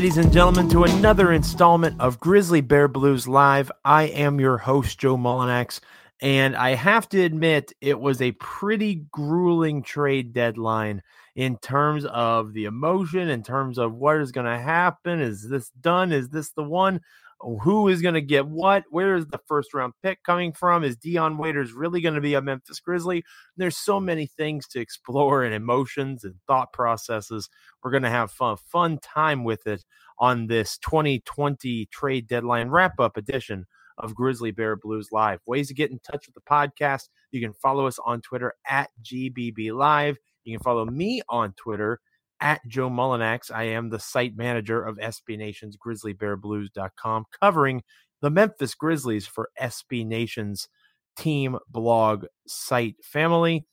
Ladies and gentlemen, to another installment of Grizzly Bear Blues Live. I am your host, Joe Mullinax, and I have to admit, it was a pretty grueling trade deadline in terms of the emotion, in terms of what is going to happen. Is this done? Is this the one? Who is going to get what? Where is the first round pick coming from? Is Dion Waiters really going to be a Memphis Grizzly? There's so many things to explore and emotions and thought processes. We're going to have fun, fun time with it on this 2020 trade deadline wrap up edition of Grizzly Bear Blues Live. Ways to get in touch with the podcast. You can follow us on Twitter at GBB Live. You can follow me on Twitter at Joe Mullinax. I am the site manager of SB Nation's GrizzlyBearBlues.com, covering the Memphis Grizzlies for SB Nation's team blog site family.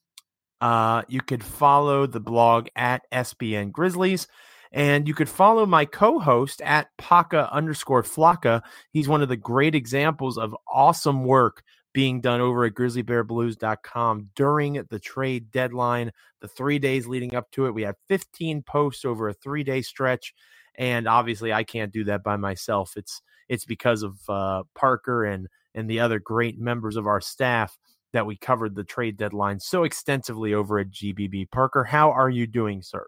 Uh, you could follow the blog at SBN Grizzlies. And you could follow my co-host at Paca underscore Flocka. He's one of the great examples of awesome work being done over at grizzlybearblues.com during the trade deadline, the three days leading up to it. We have 15 posts over a three day stretch. And obviously, I can't do that by myself. It's it's because of uh, Parker and and the other great members of our staff that we covered the trade deadline so extensively over at GBB. Parker, how are you doing, sir?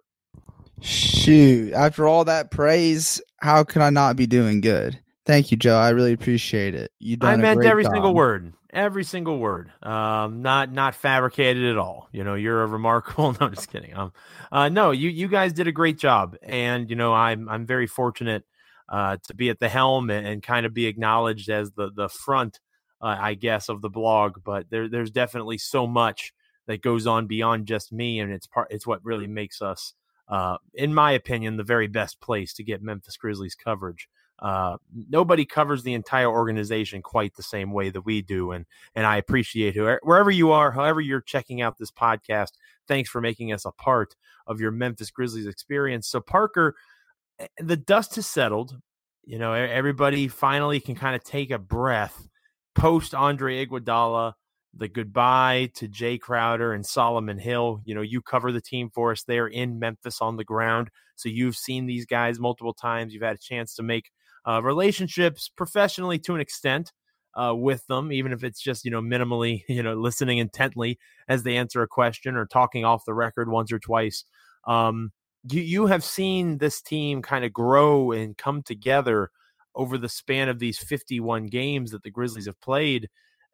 Shoot, after all that praise, how can I not be doing good? Thank you, Joe. I really appreciate it. You I meant every job. single word every single word. Um not not fabricated at all. You know you're a remarkable no just kidding. Um uh no you you guys did a great job. And you know i'm i'm very fortunate uh to be at the helm and, and kind of be acknowledged as the the front uh, i guess of the blog. But there there's definitely so much that goes on beyond just me. And it's part it's what really makes us uh in my opinion the very best place to get memphis grizzlies coverage uh, nobody covers the entire organization quite the same way that we do, and and I appreciate whoever, wherever you are, however you're checking out this podcast. Thanks for making us a part of your Memphis Grizzlies experience. So Parker, eh, the dust has settled. You know, everybody finally can kind of take a breath post Andre Iguodala. The goodbye to Jae Crowder and Solomon Hill. You know, you cover the team for us there in Memphis on the ground. So you've seen these guys multiple times. You've had a chance to make uh, relationships professionally to an extent uh, with them, even if it's just you know minimally, you know, listening intently as they answer a question or talking off the record once or twice. Um, you you have seen this team kind of grow and come together over the span of these 51 games that the Grizzlies have played.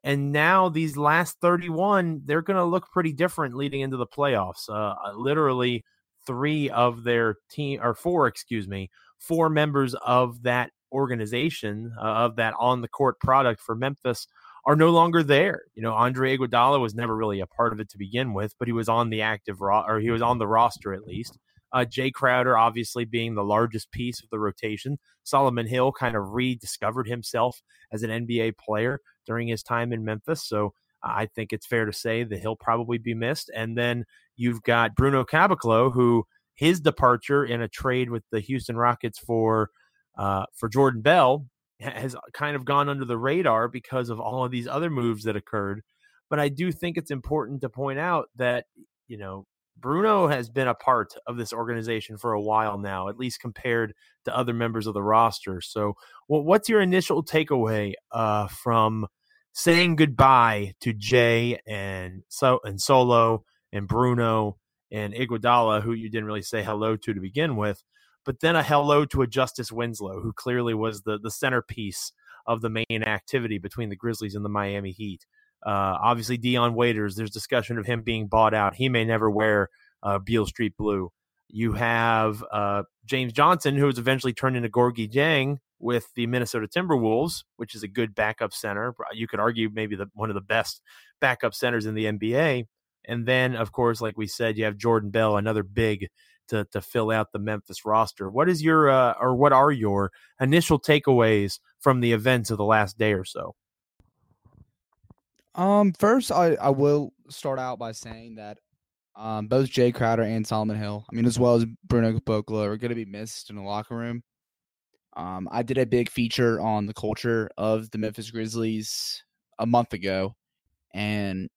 And now these last 31, they're going to look pretty different leading into the playoffs. Uh, uh, literally, three of their team, or four, excuse me, four members of that organization uh, of that on the court product for Memphis are no longer there. You know, Andre Iguodala was never really a part of it to begin with, but he was on the active ro- or he was on the roster at least. Uh, Jae Crowder, obviously being the largest piece of the rotation. Solomon Hill kind of rediscovered himself as an NBA player during his time in Memphis. So I think it's fair to say that he'll probably be missed. And then you've got Bruno Caboclo, who his departure in a trade with the Houston Rockets for uh, for Jordan Bell has kind of gone under the radar because of all of these other moves that occurred. But I do think it's important to point out that, you know, Bruno has been a part of this organization for a while now, at least compared to other members of the roster. So, well, what's your initial takeaway uh, from saying goodbye to Jae and so and Solo and Bruno and Iguodala, who you didn't really say hello to to begin with? but then a hello to a Justice Winslow, who clearly was the the centerpiece of the main activity between the Grizzlies and the Miami Heat. Uh, obviously, Dion Waiters. There's discussion of him being bought out. He may never wear uh, Beale Street blue. You have uh, James Johnson, who was eventually turned into Gorgui Dieng with the Minnesota Timberwolves, which is a good backup center. You could argue maybe the, one of the best backup centers in the NBA. And then, of course, like we said, you have Jordan Bell, another big to to fill out the Memphis roster. What is your uh, or what are your initial takeaways from the events of the last day or so? Um, first, I I will start out by saying that um both Jae Crowder and Solomon Hill, I mean, as well as Bruno Caboclo, are going to be missed in the locker room. Um, I did a big feature on the culture of the Memphis Grizzlies a month ago, and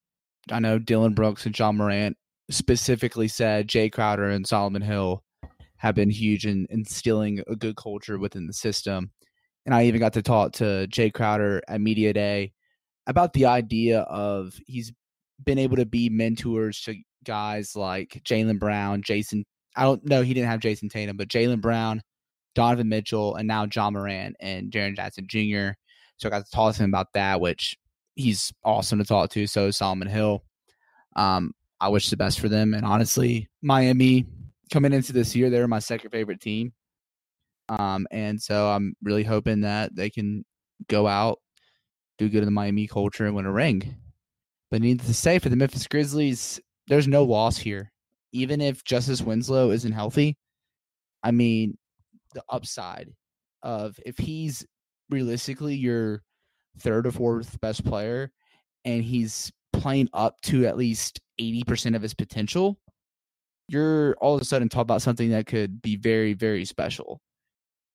I know Dillon Brooks and Ja Morant specifically said Jae Crowder and Solomon Hill have been huge in instilling a good culture within the system. And I even got to talk to Jae Crowder at Media Day about the idea of he's been able to be mentors to guys like Jaylen Brown, Jason. I don't know, he didn't have Jayson Tatum, but Jaylen Brown, Donovan Mitchell, and now John Morant and Jaren Jackson Jr. So I got to talk to him about that, which he's awesome to talk to. So Solomon Hill. Um, I wish the best for them. And honestly, Miami coming into this year, they're my second favorite team. Um, and so I'm really hoping that they can go out, do good in the Miami culture, and win a ring. But needless to say, for the Memphis Grizzlies, there's no loss here. Even if Justice Winslow isn't healthy, I mean, the upside of if he's realistically your third or fourth best player and he's playing up to at least 80% of his potential, you're all of a sudden talking about something that could be very, very special.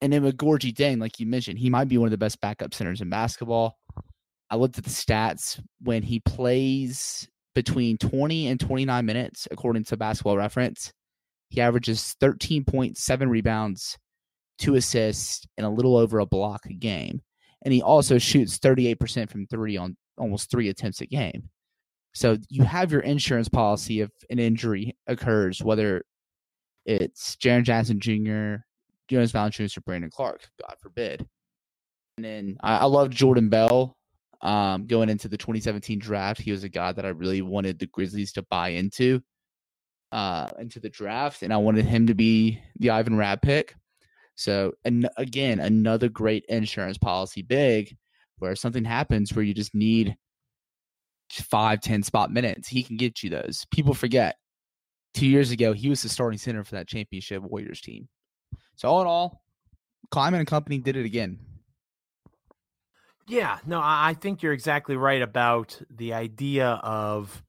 And then with Gorgui Dieng, like you mentioned, he might be one of the best backup centers in basketball. I looked at the stats when he plays between 20 and 29 minutes, according to basketball reference. He averages 13.7 rebounds, two assists, and a little over a block a game. And he also shoots 38% from three on almost three attempts a game. So you have your insurance policy if an injury occurs, whether it's Jaren Jackson Jr., Jonas Valanciunas, or Brandon Clarke, God forbid. And then I, I love Jordan Bell. Um, going into the 2017 draft, he was a guy that I really wanted the Grizzlies to buy into, uh, into the draft, and I wanted him to be the Ivan Rabb pick. So, and again, another great insurance policy, big, where something happens where you just need five, ten spot minutes, he can get you those. People forget. Two years ago, he was the starting center for that championship Warriors team. So all in all, Kleiman and company did it again. Yeah, no, I think you're exactly right about the idea of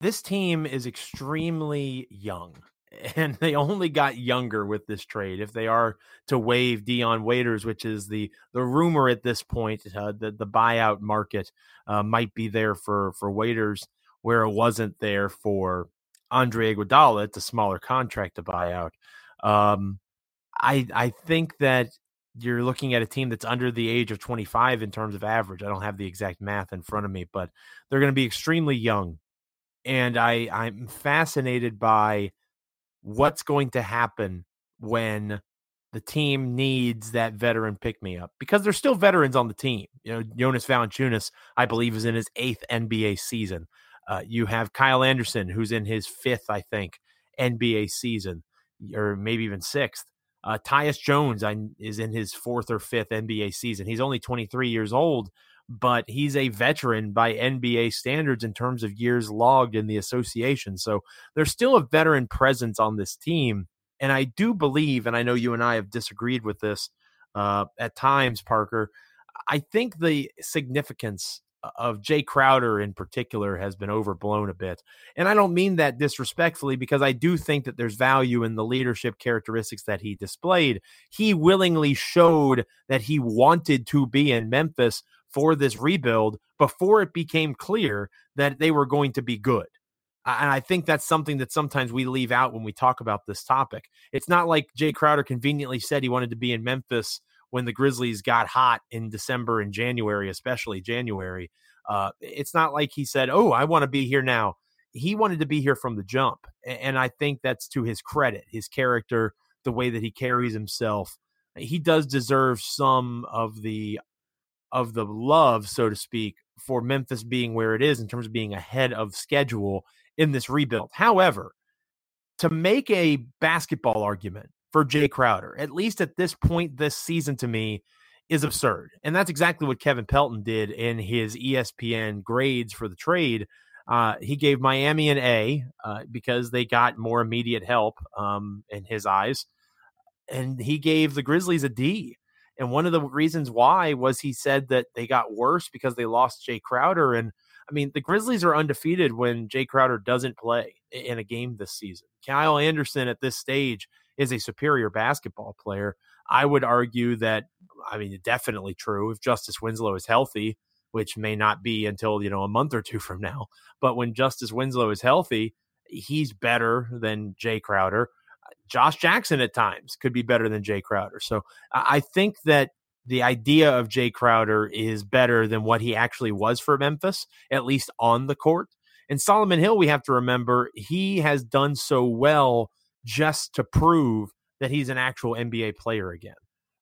this team is extremely young and they only got younger with this trade. If they are to waive Dion Waiters, which is the the rumor at this point, uh, the the buyout market uh, might be there for for Waiters, where it wasn't there for Andre Iguodala. It's a smaller contract to buy out. Um, I I think that you're looking at a team that's under the age of 25 in terms of average. I don't have the exact math in front of me, but they're going to be extremely young, and I I'm fascinated by what's going to happen when the team needs that veteran pick me up because there's still veterans on the team. You know, Jonas Valanciunas, I believe, is in his eighth NBA season. Uh, you have Kyle Anderson, who's in his fifth, I think, NBA season, or maybe even sixth. Uh, Tyus Jones I, is in his fourth or fifth NBA season. He's only 23 years old, but he's a veteran by NBA standards in terms of years logged in the association. So there's still a veteran presence on this team. And I do believe, and I know you and I have disagreed with this uh, at times, Parker. I think the significance of Jae Crowder in particular has been overblown a bit. And I don't mean that disrespectfully because I do think that there's value in the leadership characteristics that he displayed. He willingly showed that he wanted to be in Memphis for this rebuild before it became clear that they were going to be good. And I think that's something that sometimes we leave out when we talk about this topic. It's not like Jae Crowder conveniently said he wanted to be in Memphis when the Grizzlies got hot in December and January, especially January. Uh, it's not like he said, Oh, I want to be here now. He wanted to be here from the jump. And I think that's to his credit, his character, the way that he carries himself. He does deserve some of the of the love, so to speak, for Memphis being where it is in terms of being ahead of schedule in this rebuild. However, to make a basketball argument for Jae Crowder, at least at this point this season to me, is absurd. And that's exactly what Kevin Pelton did in his ESPN grades for the trade. Uh, he gave Miami an A uh, because they got more immediate help um, in his eyes. And he gave the Grizzlies a D and one of the reasons why was he said that they got worse because they lost Jae Crowder. And I mean, the Grizzlies are undefeated when Jae Crowder doesn't play in a game this season. Kyle Anderson at this stage is a superior basketball player. I would argue that, I mean, definitely true if Justice Winslow is healthy, which may not be until, you know, a month or two from now. But when Justice Winslow is healthy, he's better than Jae Crowder. Josh Jackson at times could be better than Jae Crowder. So I think that the idea of Jae Crowder is better than what he actually was for Memphis, at least on the court. And Solomon Hill, we have to remember, he has done so well just to prove that he's an actual NBA player again.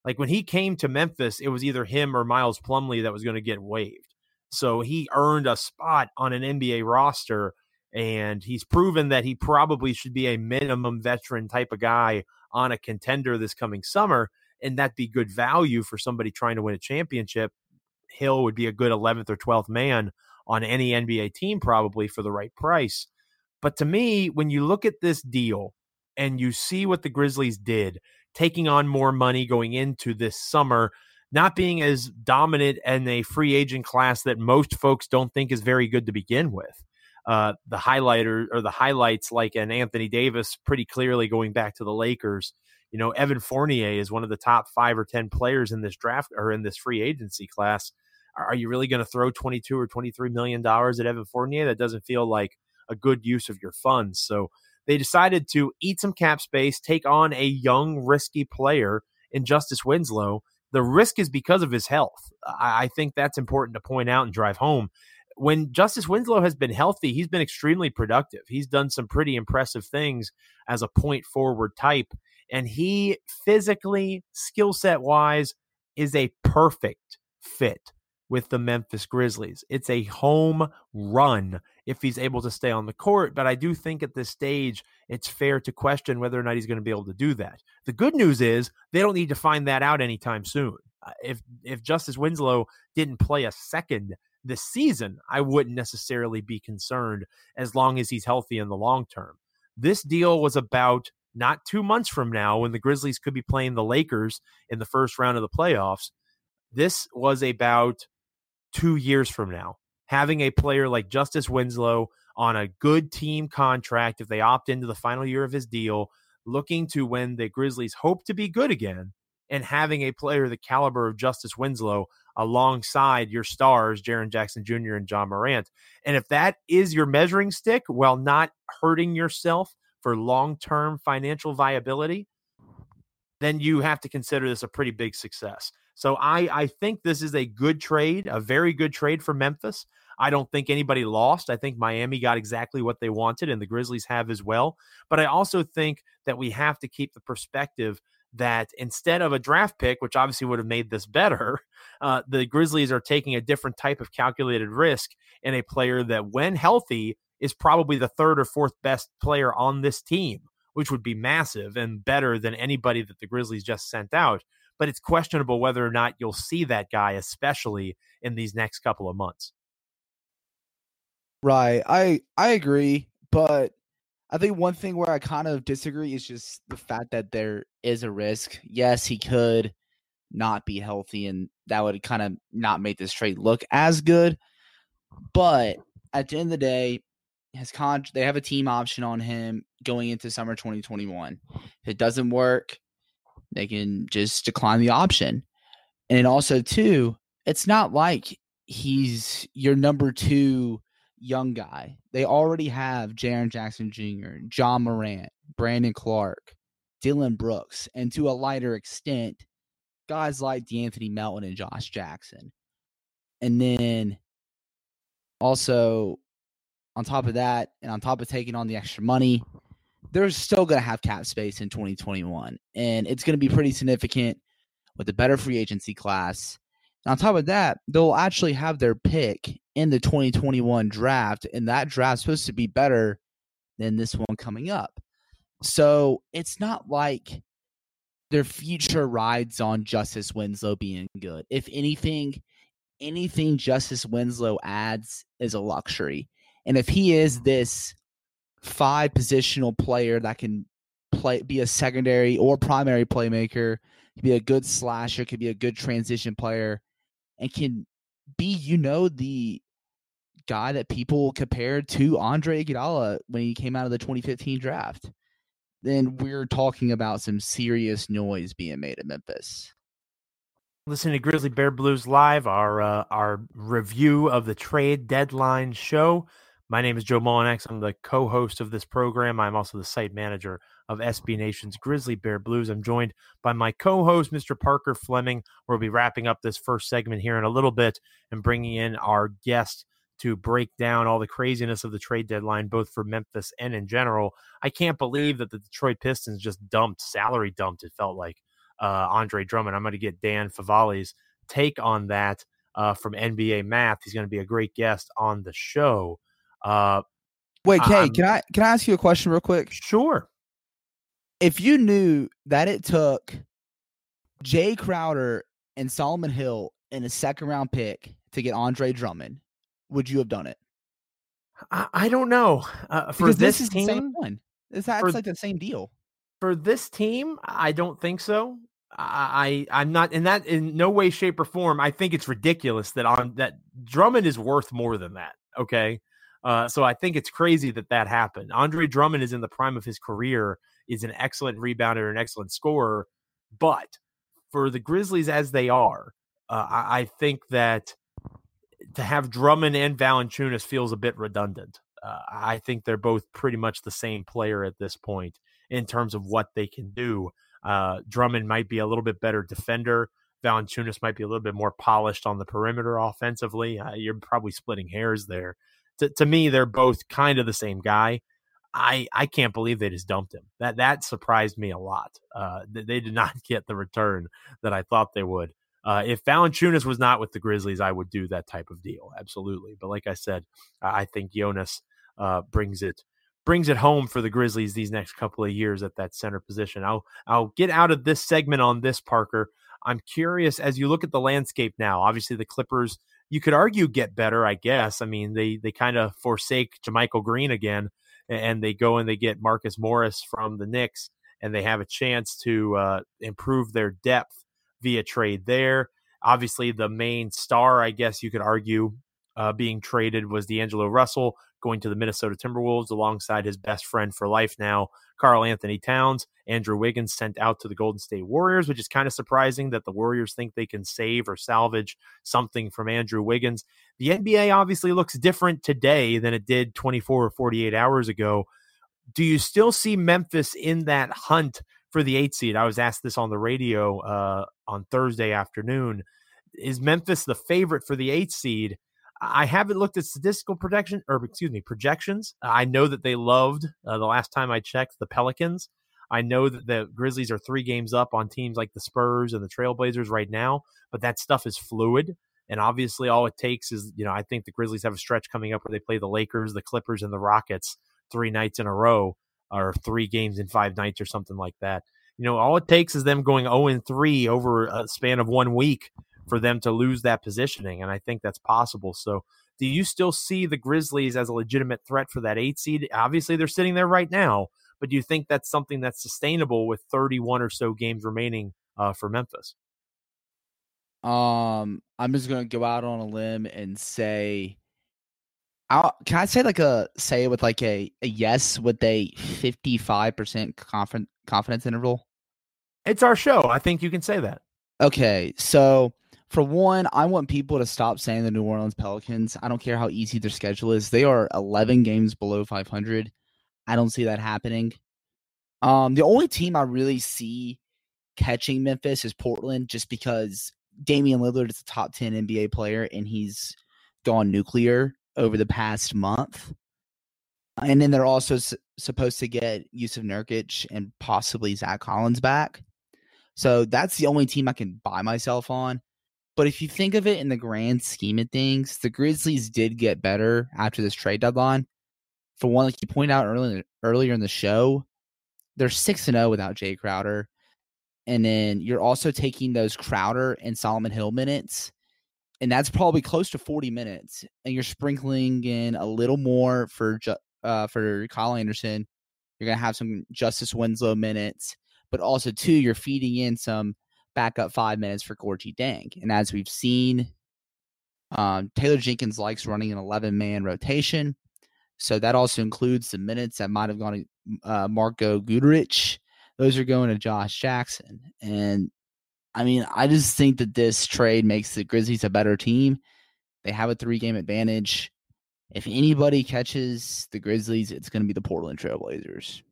Like when he came to Memphis, it was either him or Miles Plumlee that was going to get waived. So he earned a spot on an NBA roster, and he's proven that he probably should be a minimum veteran type of guy on a contender this coming summer, and that'd be good value for somebody trying to win a championship. Hill would be a good 11th or 12th man on any NBA team, probably for the right price. But to me, when you look at this deal and you see what the Grizzlies did, taking on more money going into this summer, not being as dominant in a free agent class that most folks don't think is very good to begin with. Uh, the highlighter or the highlights, like an Anthony Davis, pretty clearly going back to the Lakers. You know, Evan Fournier is one of the top five or 10 players in this draft or in this free agency class. Are you really going to throw 22 or 23 million dollars at Evan Fournier? That doesn't feel like a good use of your funds. So they decided to eat some cap space, take on a young, risky player in Justice Winslow. The risk is because of his health. I think that's important to point out and drive home. When Justice Winslow has been healthy, he's been extremely productive. He's done some pretty impressive things as a point forward type. And he physically, skill set wise, is a perfect fit with the Memphis Grizzlies. It's a home run if he's able to stay on the court, but I do think at this stage it's fair to question whether or not he's going to be able to do that. The good news is they don't need to find that out anytime soon. Uh, if if Justice Winslow didn't play a second this season, I wouldn't necessarily be concerned as long as he's healthy in the long term. This deal was about not 2 months from now when the Grizzlies could be playing the Lakers in the first round of the playoffs. This was about two years from now. Having a player like Justice Winslow on a good team contract, if they opt into the final year of his deal, looking to when the Grizzlies hope to be good again, and having a player the caliber of Justice Winslow alongside your stars, Jaren Jackson Jr. and John Morant. And if that is your measuring stick while not hurting yourself for long term financial viability, then you have to consider this a pretty big success. So I, I think this is a good trade, a very good trade for Memphis. I don't think anybody lost. I think Miami got exactly what they wanted, and the Grizzlies have as well. But I also think that we have to keep the perspective that instead of a draft pick, which obviously would have made this better, uh, the Grizzlies are taking a different type of calculated risk in a player that, when healthy, is probably the third or fourth best player on this team, which would be massive and better than anybody that the Grizzlies just sent out but it's questionable whether or not you'll see that guy, especially in these next couple of months. Right. I I agree, but I think one thing where I kind of disagree is just the fact that there is a risk. Yes, he could not be healthy and that would kind of not make this trade look as good. But at the end of the day, his con they have a team option on him going into summer 2021. If it doesn't work, they can just decline the option. And also, too, it's not like he's your number two young guy. They already have Jaren Jackson Jr., John Morant, Brandon Clarke, Dillon Brooks, and to a lighter extent, guys like De'Anthony Melton and Josh Jackson. And then also, on top of that, and on top of taking on the extra money, they're still going to have cap space in 2021, and it's going to be pretty significant with a better free agency class. On top of that, they'll actually have their pick in the 2021 draft, and that draft's supposed to be better than this one coming up. So it's not like their future rides on Justice Winslow being good. If anything, anything Justice Winslow adds is a luxury. And if he is this five positional player that can play be a secondary or primary playmaker, be a good slasher, could be a good transition player, and can be, you know, the guy that people compared to Andre Iguodala when he came out of the 2015 draft. Then we're talking about some serious noise being made at Memphis. Listen to Grizzly Bear Blues live, our uh, our review of the trade deadline show. My name is Joe Mullinax. I'm the co host of this program. I'm also the site manager of SB Nation's Grizzly Bear Blues. I'm joined by my co host, Mr. Parker Fleming. We'll be wrapping up this first segment here in a little bit and bringing in our guest to break down all the craziness of the trade deadline, both for Memphis and in general. I can't believe that the Detroit Pistons just dumped, salary dumped, it felt like, uh, Andre Drummond. I'm going to get Dan Favale's take on that uh, from NBA Math. He's going to be a great guest on the show. Uh, Wait, Kay, can I can I ask you a question real quick? Sure. If you knew that it took Jae Crowder and Solomon Hill in a second round pick to get Andre Drummond, would you have done it? I, I don't know. Uh, for because this, this is team, the same one. Acts for- like the same deal. for this team, I don't think so. I, I I'm not in that in no way, shape, or form. I think it's ridiculous that on that Drummond is worth more than that. Okay, uh, so I think it's crazy that that happened. Andre Drummond is in the prime of his career, is an excellent rebounder, an excellent scorer, but for the Grizzlies as they are, uh, I, I think that to have Drummond and Valanciunas feels a bit redundant. Uh, I think they're both pretty much the same player at this point in terms of what they can do. Uh, Drummond might be a little bit better defender. Valanciunas might be a little bit more polished on the perimeter offensively. Uh, you're probably splitting hairs there. To, to me, they're both kind of the same guy. I I can't believe they just dumped him. That that surprised me a lot. Uh, they, did not get the return that I thought they would. Uh, if Valanciunas was not with the Grizzlies, I would do that type of deal, absolutely. But like I said, I think Jonas uh, brings it brings it home for the Grizzlies these next couple of years at that center position. I'll I'll get out of this segment on this Parker. I'm curious as you look at the landscape now. Obviously, the Clippers, you could argue, get better. I guess. I mean, they they kind of forsake JaMychal Green again, and they go and they get Marcus Morris from the Knicks, and they have a chance to uh, improve their depth via trade there. Obviously, the main star, I guess you could argue, uh, being traded was D'Angelo Russell going to the Minnesota Timberwolves alongside his best friend for life now, Karl-Anthony Towns. Andrew Wiggins sent out to the Golden State Warriors, which is kind of surprising that the Warriors think they can save or salvage something from Andrew Wiggins. The NBA obviously looks different today than it did 24 or 48 hours ago. Do you still see Memphis in that hunt for the eight seed? I was asked this on the radio uh, on Thursday afternoon. Is Memphis the favorite for the eight seed? I haven't looked at statistical projection or excuse me projections. I know that they loved uh, the last time I checked the Pelicans. I know that the Grizzlies are three games up on teams like the Spurs and the Trailblazers right now, but that stuff is fluid. And obviously, all it takes is, you know, I think the Grizzlies have a stretch coming up where they play the Lakers, the Clippers, and the Rockets three nights in a row, or three games in five nights, or something like that. You know, all it takes is them going 0 and 3 over a span of one week for them to lose that positioning. And I think that's possible. So, do you still see the Grizzlies as a legitimate threat for that eight seed? Obviously, they're sitting there right now, but do you think that's something that's sustainable with 31 or so games remaining uh, for Memphis? Um, I'm just gonna go out on a limb and say, I'll, can I say like a say it with like a, a yes with a 55 percent confidence confidence interval? It's our show. I think you can say that. Okay, so for one, I want people to stop saying the New Orleans Pelicans. I don't care how easy their schedule is. They are 11 games below 500. I don't see that happening. Um, the only team I really see catching Memphis is Portland, just because Damian Lillard is a top 10 NBA player and he's gone nuclear over the past month. And then they're also s- supposed to get Jusuf Nurkic and possibly Zach Collins back. So that's the only team I can buy myself on. But if you think of it in the grand scheme of things, the Grizzlies did get better after this trade deadline. For one, like you pointed out earlier earlier in the show, they're six and zero without Jae Crowder, and then you're also taking those Crowder and Solomon Hill minutes, and that's probably close to forty minutes, and you're sprinkling in a little more for uh, for Kyle Anderson. You're gonna have some Justice Winslow minutes, but also too, you're feeding in some backup five minutes for Gorgui Dieng. And as we've seen, um, Taylor Jenkins likes running an 11 man rotation. So that also includes the minutes that might have gone to uh, Marko Guduric. Those are going to Josh Jackson. And I mean, I just think that this trade makes the Grizzlies a better team. They have a three game advantage. if anybody catches the Grizzlies, it's going to be the Portland Trailblazers.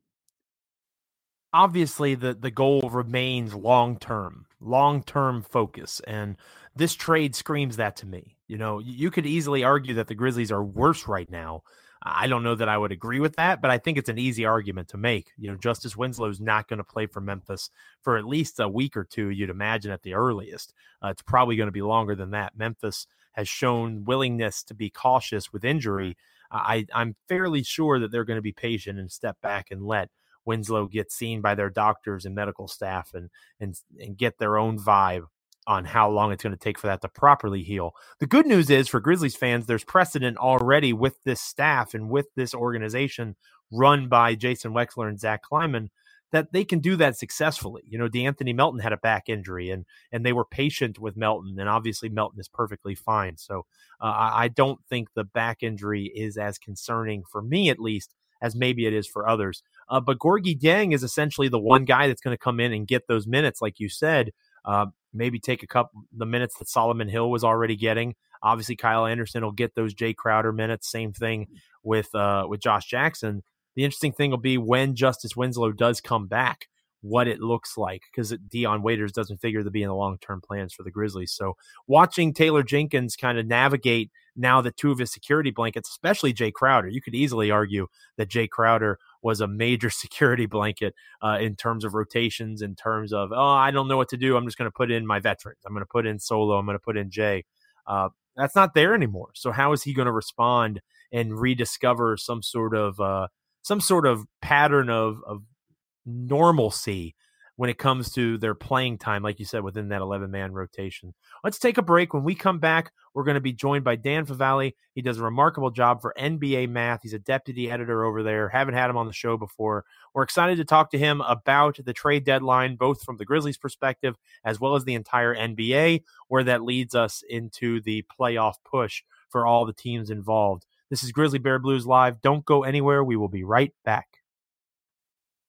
Obviously, the, the goal remains long term, long term focus. And this trade screams that to me. You know, you could easily argue that the Grizzlies are worse right now. I don't know that I would agree with that, but I think it's an easy argument to make. You know, Justice Winslow is not going to play for Memphis for at least a week or two, you'd imagine at the earliest. Uh, it's probably going to be longer than that. Memphis has shown willingness to be cautious with injury, I, I'm fairly sure that they're going to be patient and step back and let Winslow get seen by their doctors and medical staff and and and get their own vibe on how long it's going to take for that to properly heal. The good news is for Grizzlies fans, there's precedent already with this staff and with this organization run by Jason Wexler and Zach Kleiman that they can do that successfully. You know, De'Anthony Melton had a back injury, and and they were patient with Melton, and obviously Melton is perfectly fine. So uh, I don't think the back injury is as concerning for me, at least, as maybe it is for others. Uh, but Gorgui Dieng is essentially the one guy that's going to come in and get those minutes, like you said. Uh, maybe take a couple the minutes that Solomon Hill was already getting. Obviously, Kyle Anderson will get those Jae Crowder minutes. Same thing with uh, with Josh Jackson. The interesting thing will be when Justice Winslow does come back, what it looks like because Dion Waiters doesn't figure to be in the long term plans for the Grizzlies. So watching Taylor Jenkins kind of navigate now the two of his security blankets, especially Jae Crowder, you could easily argue that Jae Crowder was a major security blanket uh, in terms of rotations, in terms of oh I don't know what to do, I'm just going to put in my veterans, I'm going to put in Solo, I'm going to put in Jae. Uh, that's not there anymore. So how is he going to respond and rediscover some sort of uh, some sort of pattern of of normalcy when it comes to their playing time, like you said, within that 11 man rotation. Let's take a break. When we come back, we're going to be joined by Dan Favale. He does a remarkable job for NBA Math. He's a deputy editor over there. Haven't had him on the show before. We're excited to talk to him about the trade deadline, both from the Grizzlies' perspective as well as the entire NBA, where that leads us into the playoff push for all the teams involved. This is Grizzly Bear Blues Live. Don't go anywhere. We will be right back.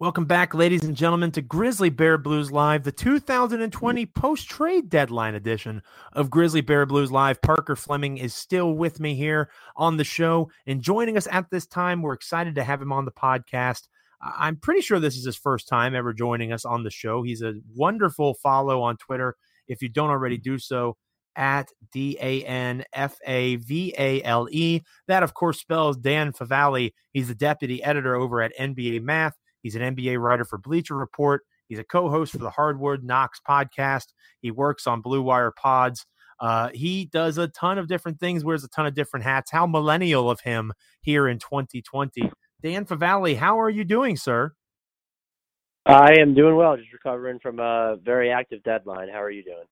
Welcome back, ladies and gentlemen, to Grizzly Bear Blues Live, the 2020 post trade deadline edition of Grizzly Bear Blues Live. Parker Fleming is still with me here on the show and joining us at this time. We're excited to have him on the podcast. I'm pretty sure this is his first time ever joining us on the show. He's a wonderful follow on Twitter. If you don't already do so, at D A N F A V A L E. That, of course, spells Dan Favale. He's the deputy editor over at NBA Math. He's an NBA writer for Bleacher Report. He's a co host for the Hardwood Knocks podcast. He works on Blue Wire Pods. Uh, he does a ton of different things, wears a ton of different hats. How millennial of him here in 2020. Dan Favale, how are you doing, sir? I am doing well, just recovering from a very active deadline. How are you doing?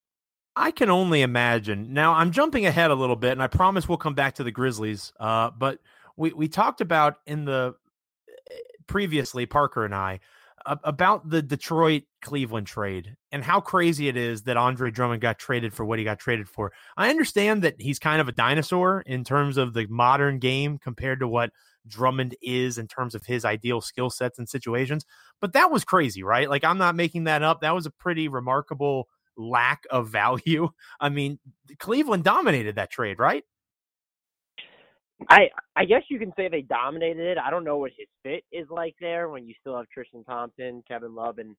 I can only imagine. Now I'm jumping ahead a little bit, and I promise we'll come back to the Grizzlies. Uh, but we we talked about in the previously Parker and I about the Detroit Cleveland trade and how crazy it is that Andre Drummond got traded for what he got traded for. I understand that he's kind of a dinosaur in terms of the modern game compared to what Drummond is in terms of his ideal skill sets and situations, but that was crazy, right? Like I'm not making that up. That was a pretty remarkable lack of value. I mean, Cleveland dominated that trade, right? I I guess you can say they dominated it. I don't know what his fit is like there when you still have Tristan Thompson, Kevin Love, and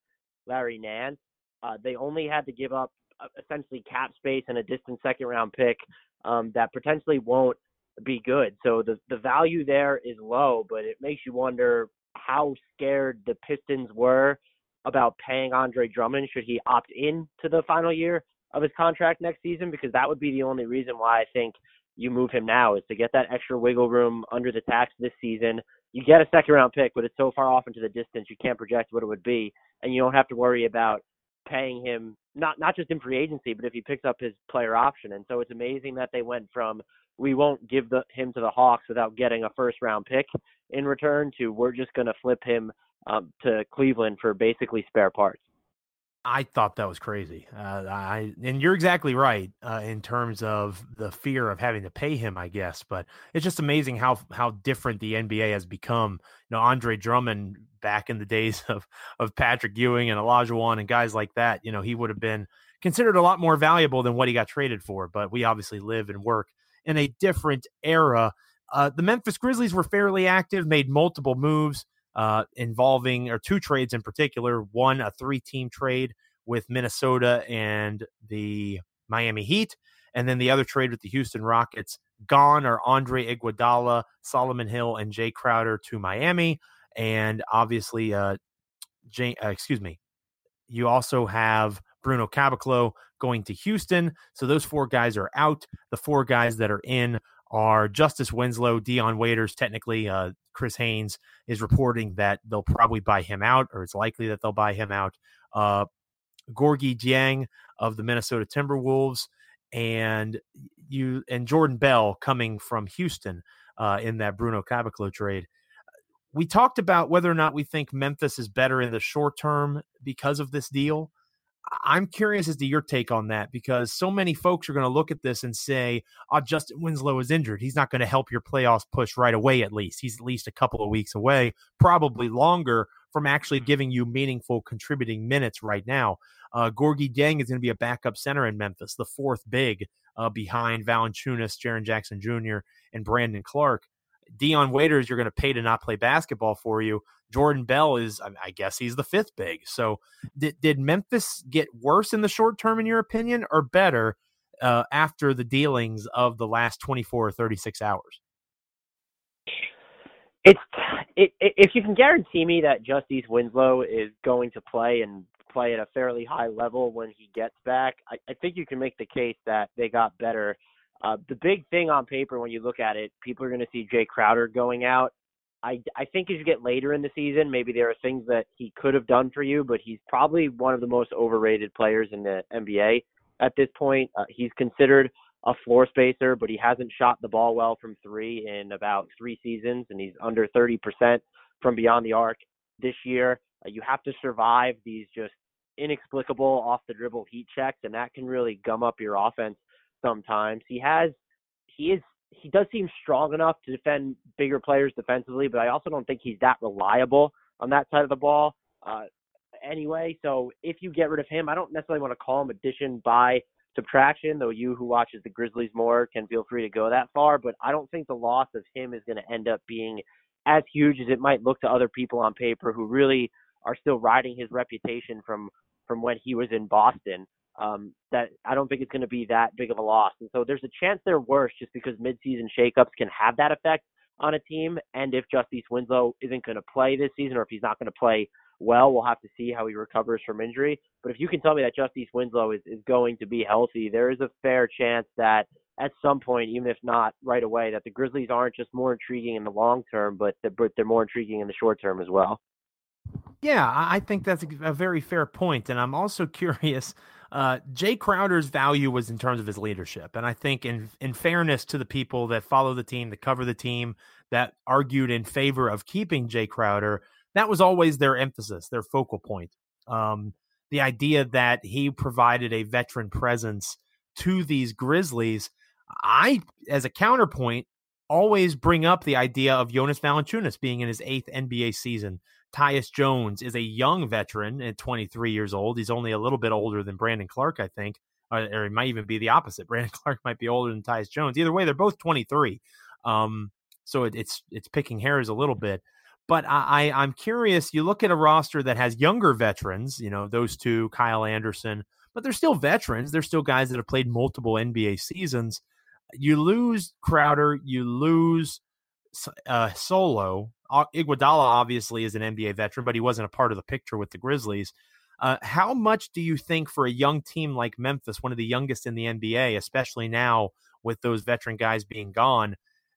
Larry Nance. Uh, they only had to give up uh, essentially cap space and a distant second round pick um, that potentially won't be good. So the the value there is low, but it makes you wonder how scared the Pistons were about paying Andre Drummond should he opt in to the final year of his contract next season because that would be the only reason why I think you move him now is to get that extra wiggle room under the tax this season. You get a second round pick, but it's so far off into the distance you can't project what it would be, and you don't have to worry about paying him not not just in free agency, but if he picks up his player option. And so it's amazing that they went from we won't give the, him to the Hawks without getting a first round pick in return to we're just going to flip him um, to Cleveland for basically spare parts. I thought that was crazy. Uh, I and you're exactly right uh, in terms of the fear of having to pay him, I guess. But it's just amazing how how different the NBA has become. You know, Andre Drummond back in the days of of Patrick Ewing and Olajuwon and guys like that. You know, he would have been considered a lot more valuable than what he got traded for. But we obviously live and work in a different era. Uh, the Memphis Grizzlies were fairly active, made multiple moves uh, involving, or two trades in particular. One, a three team trade with Minnesota and the Miami Heat. And then the other trade with the Houston Rockets. Gone are Andre Iguodala, Solomon Hill, and Jae Crowder to Miami. And obviously, uh, Jay, uh, excuse me, you also have Bruno Caboclo going to Houston. So those four guys are out. The four guys that are in are Justice Winslow, Dion Waiters. Technically, uh, Chris Haynes is reporting that they'll probably buy him out, or it's likely that they'll buy him out. Uh, Gorgui Dieng of the Minnesota Timberwolves, and you and Jordan Bell coming from Houston uh, in that Bruno Caboclo trade. We talked about whether or not we think Memphis is better in the short term because of this deal. I'm curious as to your take on that because so many folks are going to look at this and say, "Oh, Justin Winslow is injured. He's not going to help your playoffs push right away. At least he's at least a couple of weeks away, probably longer from actually giving you meaningful contributing minutes right now." Uh, Gorgui Dieng is going to be a backup center in Memphis, the fourth big uh, behind Valanciunas, Jaren Jackson Jr., and Brandon Clarke. Dion Waiters, you're going to pay to not play basketball for you. Jordan Bell is, I guess, he's the fifth big. So, did, did Memphis get worse in the short term, in your opinion, or better uh, after the dealings of the last 24 or 36 hours? It's it, if you can guarantee me that Justice Winslow is going to play and play at a fairly high level when he gets back, I, I think you can make the case that they got better uh, the big thing on paper when you look at it, people are going to see Jae Crowder going out. I, I think as you get later in the season, maybe there are things that he could have done for you, but he's probably one of the most overrated players in the NBA at this point. Uh, he's considered a floor spacer, but he hasn't shot the ball well from three in about three seasons, and he's under 30% from beyond the arc this year. Uh, you have to survive these just inexplicable off the dribble heat checks, and that can really gum up your offense sometimes. He has he is he does seem strong enough to defend bigger players defensively, but I also don't think he's that reliable on that side of the ball. Uh, anyway, so if you get rid of him, I don't necessarily want to call him addition by subtraction, though you who watches the Grizzlies more can feel free to go that far, but I don't think the loss of him is going to end up being as huge as it might look to other people on paper who really are still riding his reputation from from when he was in Boston um, that I don't think it's going to be that big of a loss. And so there's a chance they're worse just because midseason shakeups can have that effect on a team. And if Justice Winslow isn't going to play this season or if he's not going to play well, we'll have to see how he recovers from injury. But if you can tell me that Justice Winslow is, is going to be healthy, there is a fair chance that at some point, even if not right away, that the Grizzlies aren't just more intriguing in the long term, but they're, but they're more intriguing in the short term as well. Yeah, I think that's a very fair point, and I'm also curious uh, Jae Crowder's value was in terms of his leadership, and I think in in fairness to the people that follow the team, that cover the team, that argued in favor of keeping Jae Crowder, that was always their emphasis, their focal point. Um, the idea that he provided a veteran presence to these Grizzlies, I, as a counterpoint, always bring up the idea of Jonas Valanciunas being in his eighth NBA season, Tyus Jones is a young veteran at 23 years old. He's only a little bit older than Brandon Clarke, I think, or, or it might even be the opposite. Brandon Clarke might be older than Tyus Jones. Either way, they're both 23. Um, so it, it's it's picking hairs a little bit. But I, I I'm curious. You look at a roster that has younger veterans. You know those two, Kyle Anderson, but they're still veterans. They're still guys that have played multiple NBA seasons. You lose Crowder, you lose uh, Solo. Iguodala obviously is an NBA veteran, but he wasn't a part of the picture with the Grizzlies. Uh, how much do you think for a young team like Memphis, one of the youngest in the NBA, especially now with those veteran guys being gone,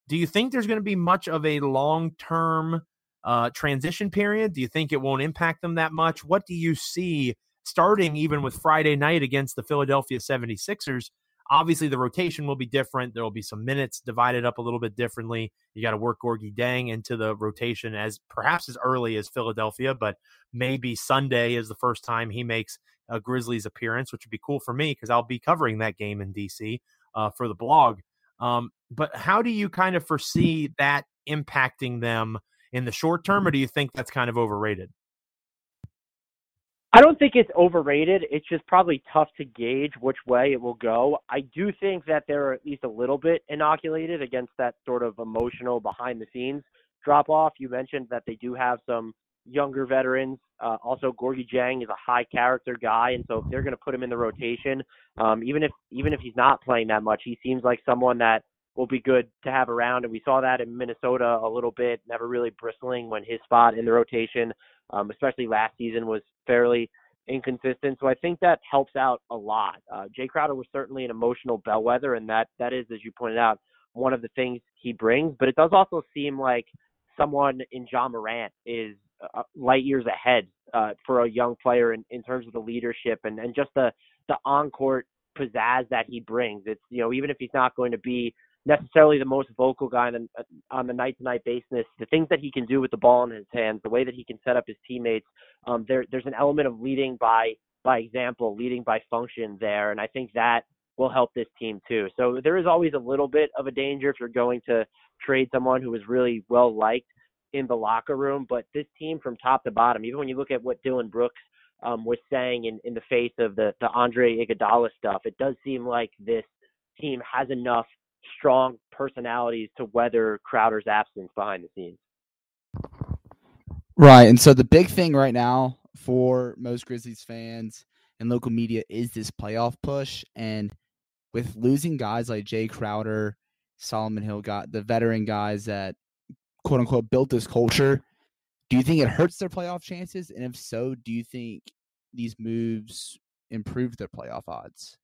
do you think there's going to be much of a long term uh, transition period? Do you think it won't impact them that much? What do you see starting even with Friday night against the Philadelphia 76ers? Obviously, the rotation will be different. There will be some minutes divided up a little bit differently. You got to work Gorgui Dieng into the rotation as perhaps as early as Philadelphia, but maybe Sunday is the first time he makes a Grizzlies appearance, which would be cool for me because I'll be covering that game in DC uh, for the blog. Um, but how do you kind of foresee that impacting them in the short term, or do you think that's kind of overrated? I don't think it's overrated. It's just probably tough to gauge which way it will go. I do think that they're at least a little bit inoculated against that sort of emotional behind the scenes drop off. You mentioned that they do have some younger veterans. Uh, also, Gorgui Dieng is a high character guy, and so if they're going to put him in the rotation, um, even if even if he's not playing that much, he seems like someone that will be good to have around. And we saw that in Minnesota a little bit, never really bristling when his spot in the rotation, um, especially last season, was fairly inconsistent. So I think that helps out a lot. Uh, Jae Crowder was certainly an emotional bellwether, and that that is, as you pointed out, one of the things he brings. But it does also seem like someone in Ja Morant is uh, light years ahead uh, for a young player in, in terms of the leadership and, and just the the on court pizzazz that he brings. It's you know even if he's not going to be necessarily the most vocal guy on on the night to night basis. The things that he can do with the ball in his hands, the way that he can set up his teammates, um, there, there's an element of leading by by example, leading by function there, and I think that will help this team too. So there is always a little bit of a danger if you're going to trade someone who is really well liked in the locker room. But this team from top to bottom, even when you look at what Dillon Brooks um, was saying in, in the face of the, the Andre Iguodala stuff, it does seem like this team has enough strong personalities to weather Crowder's absence behind the scenes. Right. And so the big thing right now for most Grizzlies fans and local media is this playoff push. And with losing guys like Jae Crowder, Solomon Hill got the veteran guys that quote unquote built this culture, do you think it hurts their playoff chances? And if so, do you think these moves improve their playoff odds?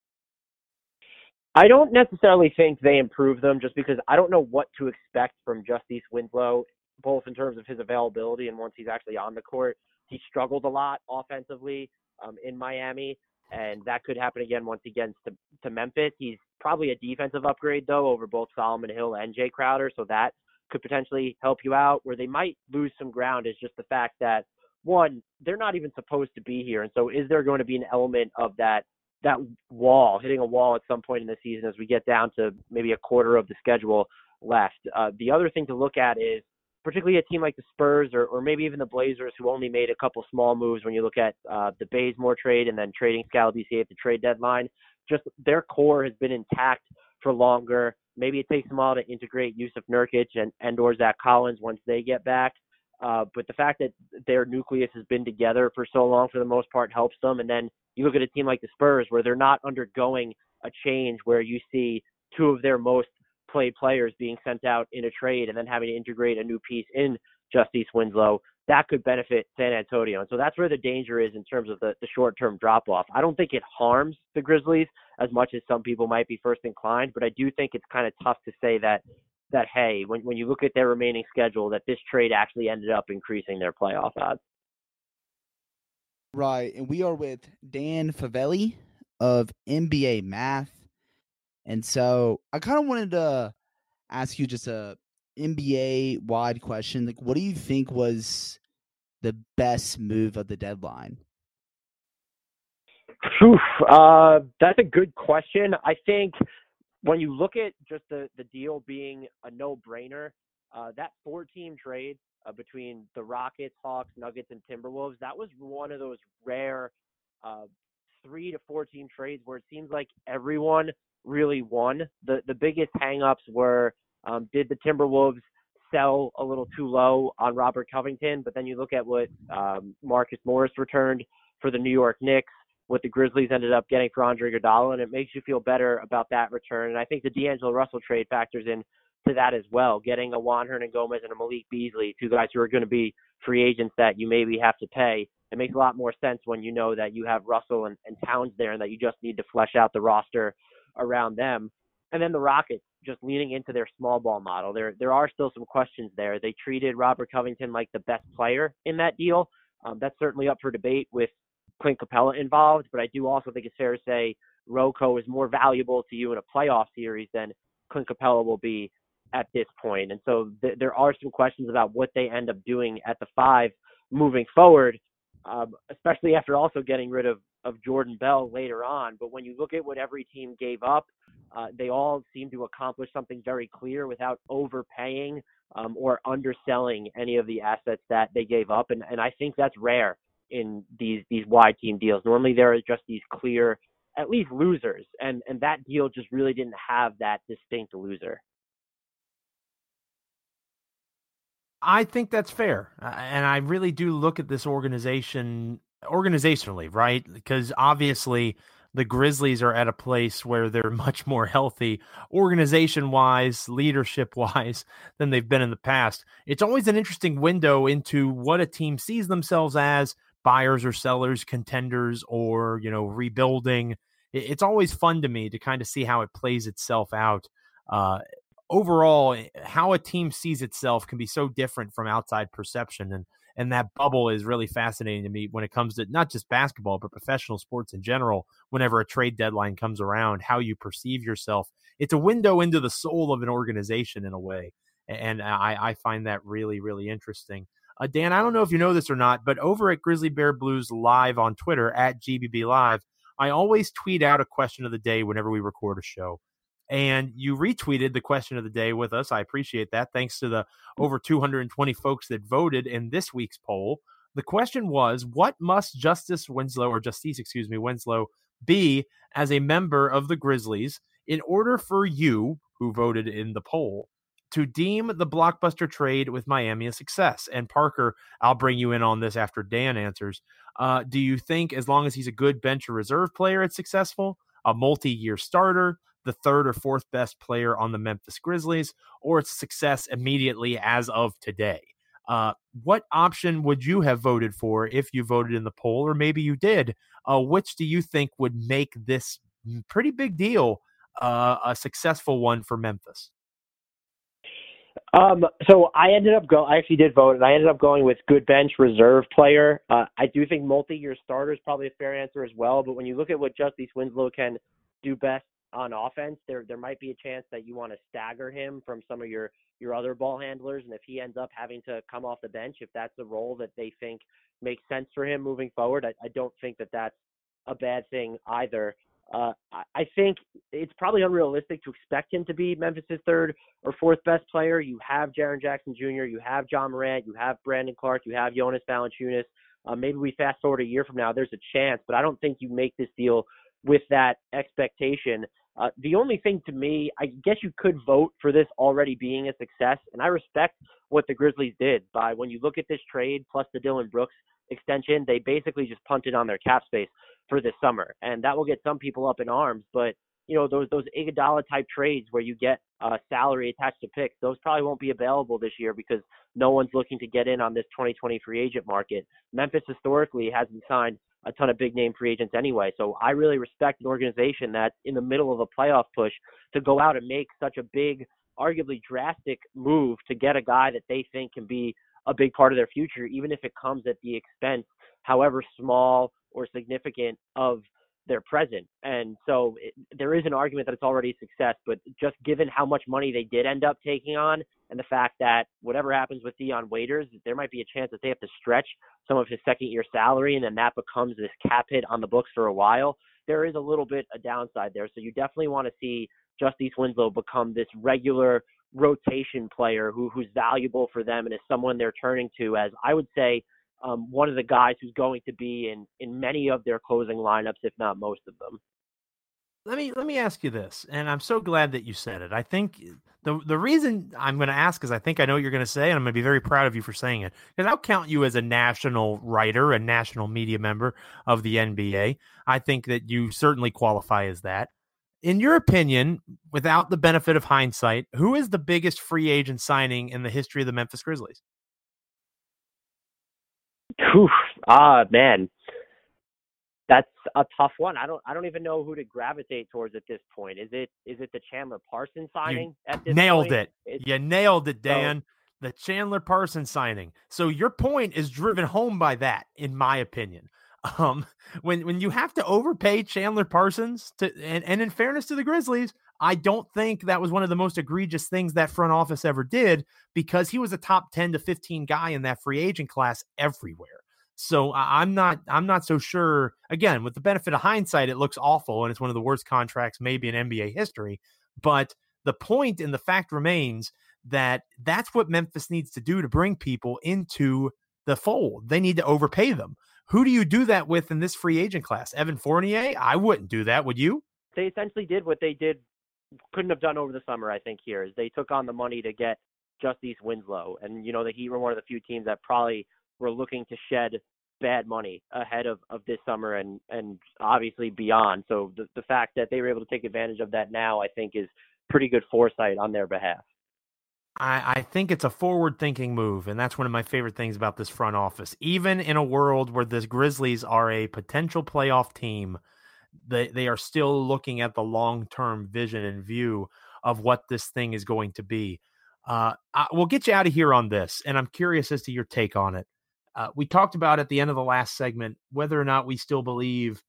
I don't necessarily think they improve them just because I don't know what to expect from Justice Winslow, both in terms of his availability and once he's actually on the court. He struggled a lot offensively um, in Miami, and that could happen again once he gets to, to Memphis. He's probably a defensive upgrade, though, over both Solomon Hill and Jae Crowder, so that could potentially help you out. Where they might lose some ground is just the fact that, one, they're not even supposed to be here. And so is there going to be an element of that that wall, hitting a wall at some point in the season as we get down to maybe a quarter of the schedule left. Uh, the other thing to look at is particularly a team like the Spurs or, or maybe even the Blazers who only made a couple small moves when you look at uh, the Bazemore trade and then trading Skal at the trade deadline. Just their core has been intact for longer. Maybe it takes them a while to integrate Jusuf Nurkic and, and or Zach Collins once they get back. Uh, but the fact that their nucleus has been together for so long, for the most part, helps them. And then you look at a team like the Spurs, where they're not undergoing a change, where you see two of their most played players being sent out in a trade, and then having to integrate a new piece in Justice Winslow. That could benefit San Antonio. And so that's where the danger is in terms of the, the short term drop off. I don't think it harms the Grizzlies as much as some people might be first inclined, but I do think it's kind of tough to say that that hey, when when you look at their remaining schedule, that this trade actually ended up increasing their playoff odds. Right, and we are with Dan Favale of NBA Math, and so I kind of wanted to ask you just a NBA wide question. Like, what do you think was the best move of the deadline? Oof, uh, that's a good question. I think when you look at just the, the deal being a no brainer, uh, that four team trade uh, between the Rockets, Hawks, Nuggets, and Timberwolves, that was one of those rare uh, three to four team trades where it seems like everyone really won. The the biggest hangups were um, did the Timberwolves sell a little too low on Robert Covington? But then you look at what um, Marcus Morris returned for the New York Knicks what the Grizzlies ended up getting for Andre Iguodala, and it makes you feel better about that return. And I think the D'Angelo Russell trade factors in to that as well. Getting a Juan Hernangomez and a Malik Beasley, two guys who are going to be free agents that you maybe have to pay. It makes a lot more sense when you know that you have Russell and, and Towns there, and that you just need to flesh out the roster around them. And then the Rockets just leaning into their small ball model. There there are still some questions there. They treated Robert Covington like the best player in that deal. Um, that's certainly up for debate with Clint Capela involved, but I do also think it's fair to say Rocco is more valuable to you in a playoff series than Clint Capela will be at this point. And so th- there are some questions about what they end up doing at the five moving forward, um, especially after also getting rid of, of Jordan Bell later on. But when you look at what every team gave up, uh, they all seem to accomplish something very clear without overpaying um, or underselling any of the assets that they gave up. And, and I think that's rare in these these wide team deals. Normally there are just these clear at least losers and and that deal just really didn't have that distinct loser. I think that's fair. Uh, and I really do look at this organization organizationally, right? Because obviously the Grizzlies are at a place where they're much more healthy organization wise, leadership wise than they've been in the past. It's always an interesting window into what a team sees themselves as buyers or sellers, contenders, or, you know, rebuilding. It's always fun to me to kind of see how it plays itself out. Uh, overall, eh, how a team sees itself can be so different from outside perception. And and that bubble is really fascinating to me when it comes to not just basketball but professional sports in general whenever a trade deadline comes around how you perceive yourself it's a window into the soul of an organization in a way and i, I find that really really interesting uh, dan i don't know if you know this or not but over at grizzly bear blues live on twitter at gbb live i always tweet out a question of the day whenever we record a show and you retweeted the question of the day with us. I appreciate that. Thanks to the over 220 folks that voted in this week's poll. The question was, what must Justice Winslow or Justice, excuse me, Winslow be as a member of the Grizzlies in order for you, who voted in the poll, to deem the blockbuster trade with Miami a success? And Parker, I'll bring you in on this after Dan answers. Uh, do you think as long as he's a good bench or reserve player, it's successful? A multi-year starter, the third or fourth best player on the Memphis Grizzlies, or its success immediately as of today. Uh, what option would you have voted for if you voted in the poll, or maybe you did? Uh, which do you think would make this pretty big deal uh, a successful one for Memphis? Um, so I ended up go. I actually did vote, and I ended up going with good bench reserve player. Uh, I do think multi-year starter is probably a fair answer as well. But when you look at what Justice Winslow can do best on offense, there there might be a chance that you want to stagger him from some of your your other ball handlers, and if he ends up having to come off the bench, if that's a role that they think makes sense for him moving forward, I, I don't think that that's a bad thing either. Uh, I, think it's probably unrealistic to expect him to be Memphis's third or fourth best player. You have Jaren Jackson Jr., you have Ja Morant, you have Brandon Clarke, you have Jonas Valanciunas. Uh, maybe we fast forward a year from now, there's a chance, but I don't think you make this deal with that expectation. Uh, the only thing to me, I guess you could vote for this already being a success, and I respect what the Grizzlies did by when you look at this trade plus the Dillon Brooks extension, they basically just punted on their cap space for this summer, and that will get some people up in arms. But you know those those Iguodala type trades where you get a salary attached to picks, those probably won't be available this year because no one's looking to get in on this 2020 free agent market. Memphis historically hasn't signed a ton of big name free agents anyway. So I really respect an organization that in the middle of a playoff push to go out and make such a big, arguably drastic move to get a guy that they think can be a big part of their future, even if it comes at the expense, however small or significant, of their present. And so it, there is an argument that it's already a success, but just given how much money they did end up taking on and the fact that whatever happens with Dion Waiters, there might be a chance that they have to stretch some of his second year salary and then that becomes this cap hit on the books for a while. There is a little bit a downside there. So you definitely want to see Justice Winslow become this regular rotation player who who's valuable for them and is someone they're turning to as I would say um, one of the guys who's going to be in in many of their closing lineups, if not most of them. Let me let me ask you this, and I'm so glad that you said it. I think the the reason I'm going to ask is I think I know what you're going to say, and I'm going to be very proud of you for saying it because I'll count you as a national writer, a national media member of the NBA. I think that you certainly qualify as that. In your opinion, without the benefit of hindsight, who is the biggest free agent signing in the history of the Memphis Grizzlies? Whew, ah, man, that's a tough one. I don't, I don't even know who to gravitate towards at this point. Is it, is it the Chandler Parsons signing? You at this nailed point? it. It's, you nailed it, Dan. So, the Chandler Parsons signing. So your point is driven home by that, in my opinion. Um, when when you have to overpay Chandler Parsons to, and, and in fairness to the Grizzlies, I don't think that was one of the most egregious things that front office ever did because he was a top 10 to 15 guy in that free agent class everywhere. So I'm not I'm not so sure. Again, with the benefit of hindsight, it looks awful and it's one of the worst contracts maybe in NBA history. But the point and the fact remains that that's what Memphis needs to do to bring people into the fold. They need to overpay them. Who do you do that with in this free agent class? Evan Fournier? I wouldn't do that. Would you? They essentially did what they did couldn't have done over the summer. I think here is they took on the money to get Justice Winslow, and you know the Heat were one of the few teams that probably were looking to shed bad money ahead of, of this summer and and obviously beyond. So the the fact that they were able to take advantage of that now, I think, is pretty good foresight on their behalf. I, I think it's a forward thinking move, and that's one of my favorite things about this front office. Even in a world where the Grizzlies are a potential playoff team, they they are still looking at the long term vision and view of what this thing is going to be. Uh, I, we'll get you out of here on this, and I'm curious as to your take on it. Uh, we talked about at the end of the last segment whether or not we still believe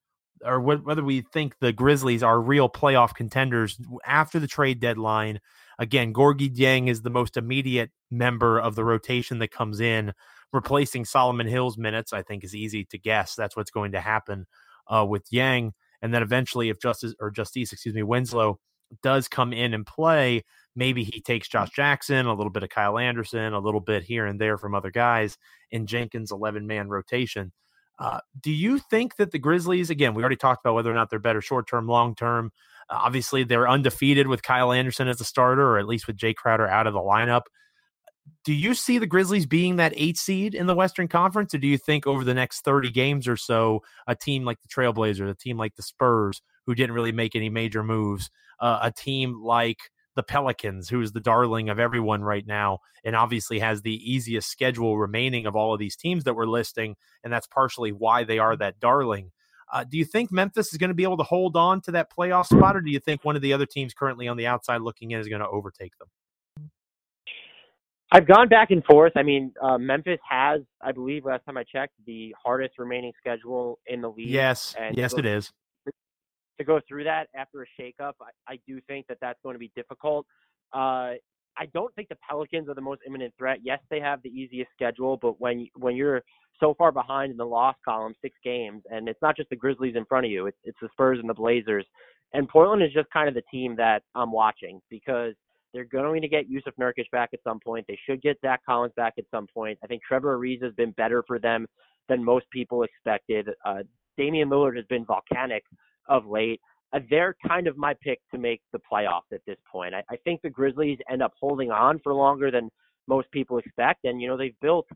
or wh- whether we think the Grizzlies are real playoff contenders after the trade deadline. Again, Gorgui Dieng is the most immediate member of the rotation that comes in, replacing Solomon Hill's minutes. I think is easy to guess. That's what's going to happen uh, with Dieng, and then eventually, if Justice or Justice, excuse me, Winslow does come in and play, maybe he takes Josh Jackson, a little bit of Kyle Anderson, a little bit here and there from other guys in Jenkins' 11 man rotation. Uh, do you think that the Grizzlies, again, we already talked about whether or not they're better short term, long term. Obviously, they're undefeated with Kyle Anderson as the starter, or at least with Jae Crowder out of the lineup. Do you see the Grizzlies being that eight seed in the Western Conference, or do you think over the next 30 games or so, a team like the Trailblazers, a team like the Spurs, who didn't really make any major moves, uh, a team like the Pelicans, who is the darling of everyone right now, and obviously has the easiest schedule remaining of all of these teams that we're listing, and that's partially why they are that darling. Uh, do you think Memphis is going to be able to hold on to that playoff spot, or do you think one of the other teams currently on the outside looking in is going to overtake them? I've gone back and forth. I mean, uh, Memphis has, I believe, last time I checked, the hardest remaining schedule in the league. Yes, and yes, it is to go through that after a shakeup, I, I do think that that's going to be difficult. Uh, I don't think the Pelicans are the most imminent threat. Yes, they have the easiest schedule, but when when you're so far behind in the loss column, six games, and it's not just the Grizzlies in front of you, it's, it's the Spurs and the Blazers, and Portland is just kind of the team that I'm watching because they're going to get Jusuf Nurkic back at some point. They should get Zach Collins back at some point. I think Trevor Ariza has been better for them than most people expected. Uh, Damian Lillard has been volcanic of late. Uh, they're kind of my pick to make the playoffs at this point. I, I think the Grizzlies end up holding on for longer than most people expect, and you know they've built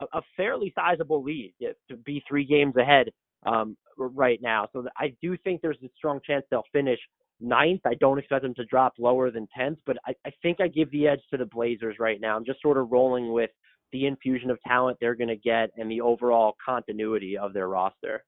a, a fairly sizable lead to be three games ahead um, right now. So I do think there's a strong chance they'll finish ninth. I don't expect them to drop lower than tenth, but I, I think I give the edge to the Blazers right now. I'm just sort of rolling with the infusion of talent they're going to get and the overall continuity of their roster.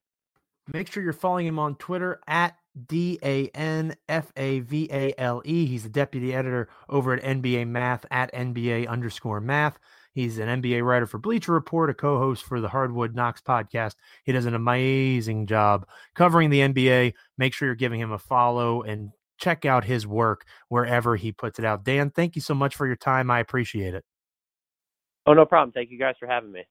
Make sure you're following him on Twitter at D A N F A V A L E. He's the deputy editor over at NBA Math at NBA underscore math. He's an NBA writer for Bleacher Report, a co host for the Hardwood Knocks podcast. He does an amazing job covering the NBA. Make sure you're giving him a follow and check out his work wherever he puts it out. Dan, thank you so much for your time. I appreciate it. Oh, no problem. Thank you guys for having me.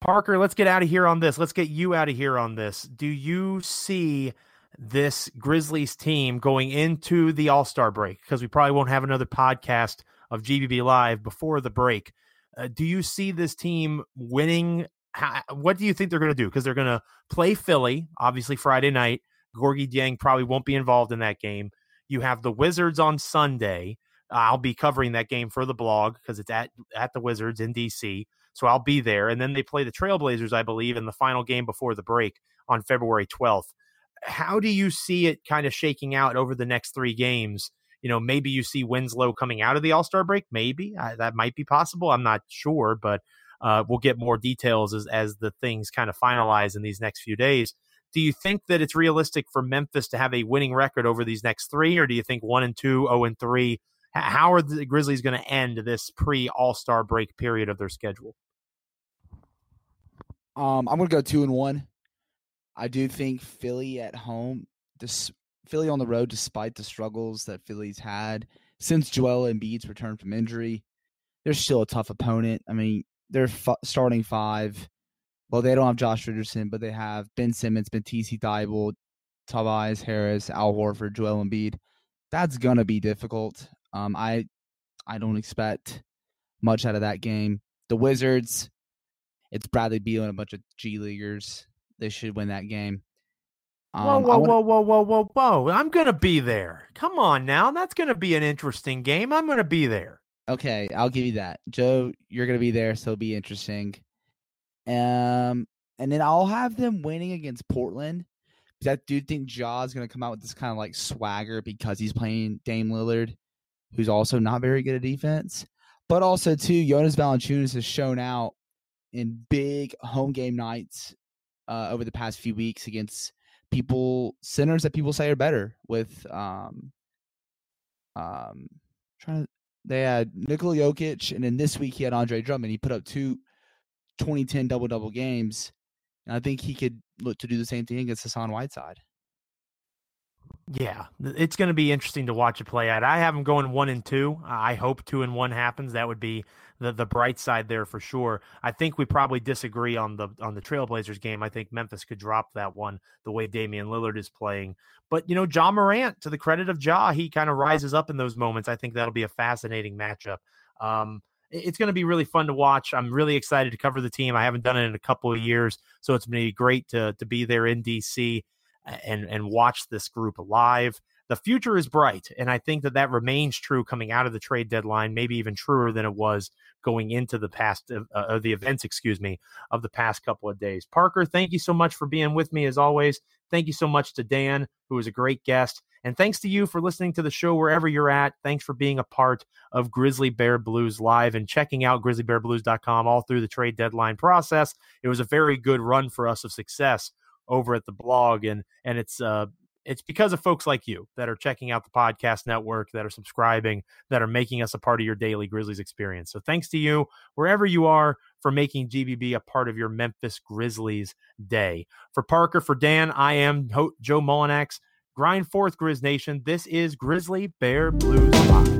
Parker, let's get out of here on this. Let's get you out of here on this. Do you see this Grizzlies team going into the All Star break? Because we probably won't have another podcast of GBB Live before the break. Uh, do you see this team winning? How, what do you think they're going to do? Because they're going to play Philly, obviously Friday night. Gorgui Dieng probably won't be involved in that game. You have the Wizards on Sunday. I'll be covering that game for the blog because it's at at the Wizards in DC. So I'll be there. And then they play the Trailblazers, I believe, in the final game before the break on February 12th. How do you see it kind of shaking out over the next three games? You know, maybe you see Winslow coming out of the All Star break. Maybe I, that might be possible. I'm not sure, but uh, we'll get more details as, as the things kind of finalize in these next few days. Do you think that it's realistic for Memphis to have a winning record over these next three, or do you think one and two, zero oh and three how are the Grizzlies going to end this pre All Star break period of their schedule? Um, I'm going to go two and one. I do think Philly at home, this Philly on the road, despite the struggles that Philly's had since Joel Embiid's return from injury, they're still a tough opponent. I mean, they're f- starting five. Well, they don't have Josh Richardson, but they have Ben Simmons, Matisse Thybulle, Tobias Harris, Al Horford, Joel Embiid. That's gonna be difficult. Um, I I don't expect much out of that game. The Wizards, it's Bradley Beal and a bunch of G leaguers. They should win that game. Um, whoa, whoa, wanna... whoa, whoa, whoa, whoa, whoa! I'm gonna be there. Come on now, that's gonna be an interesting game. I'm gonna be there. Okay, I'll give you that, Joe. You're gonna be there, so it'll be interesting. Um, and then I'll have them winning against Portland. Because I do think Ja's gonna come out with this kind of like swagger because he's playing Dame Lillard, who's also not very good at defense. But also too, Jonas Valanciunas has shown out in big home game nights uh, over the past few weeks against people centers that people say are better with um um trying to they had Nikola Jokic and then this week he had Andre Drummond. He put up two 2010 double double games. And I think he could look to do the same thing against Hassan Whiteside. Yeah, it's going to be interesting to watch it play out. I have them going one and two. I hope two and one happens. That would be the the bright side there for sure. I think we probably disagree on the on the Trailblazers game. I think Memphis could drop that one the way Damian Lillard is playing. But you know, Ja Morant, to the credit of Ja, he kind of rises up in those moments. I think that'll be a fascinating matchup. Um, it's going to be really fun to watch. I'm really excited to cover the team. I haven't done it in a couple of years, so it's going to be great to to be there in DC and and watch this group live. The future is bright, and I think that that remains true coming out of the trade deadline, maybe even truer than it was going into the past uh, uh, the events, excuse me, of the past couple of days. Parker, thank you so much for being with me as always. Thank you so much to Dan, who was a great guest. And thanks to you for listening to the show wherever you're at. Thanks for being a part of Grizzly Bear Blues Live and checking out grizzlybearblues.com all through the trade deadline process. It was a very good run for us of success over at the blog and and it's uh it's because of folks like you that are checking out the podcast network, that are subscribing, that are making us a part of your daily Grizzlies experience. So thanks to you, wherever you are, for making GBB a part of your Memphis Grizzlies day. For Parker, for Dan, I am Joe Mullinax. Grind forth, Grizz Nation. This is Grizzly Bear Blues Live.